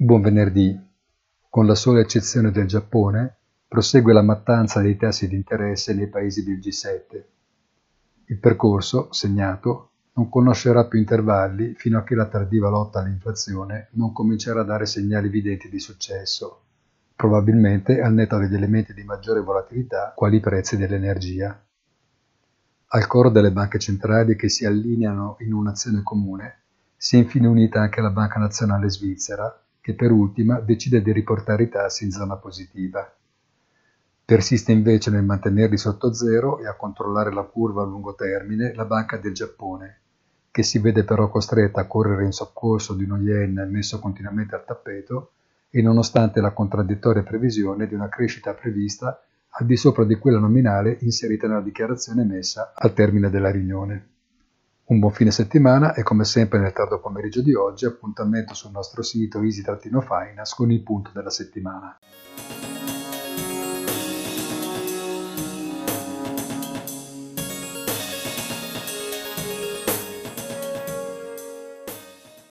buon venerdì. Con la sola eccezione del Giappone, prosegue la mattanza dei tassi di interesse nei paesi del G7. Il percorso, segnato, non conoscerà più intervalli fino a che la tardiva lotta all'inflazione non comincerà a dare segnali evidenti di successo, probabilmente al netto degli elementi di maggiore volatilità quali i prezzi dell'energia. Al coro delle banche centrali che si allineano in un'azione comune si è infine unita anche la Banca Nazionale Svizzera, che per ultima decide di riportare i tassi in zona positiva. Persiste invece nel mantenerli sotto zero e a controllare la curva a lungo termine la Banca del Giappone, che si vede però costretta a correre in soccorso di uno yen messo continuamente al tappeto e nonostante la contraddittoria previsione di una crescita prevista al di sopra di quella nominale inserita nella dichiarazione emessa al termine della riunione. Un buon fine settimana e come sempre nel tardo pomeriggio di oggi appuntamento sul nostro sito easy-finance con il punto della settimana.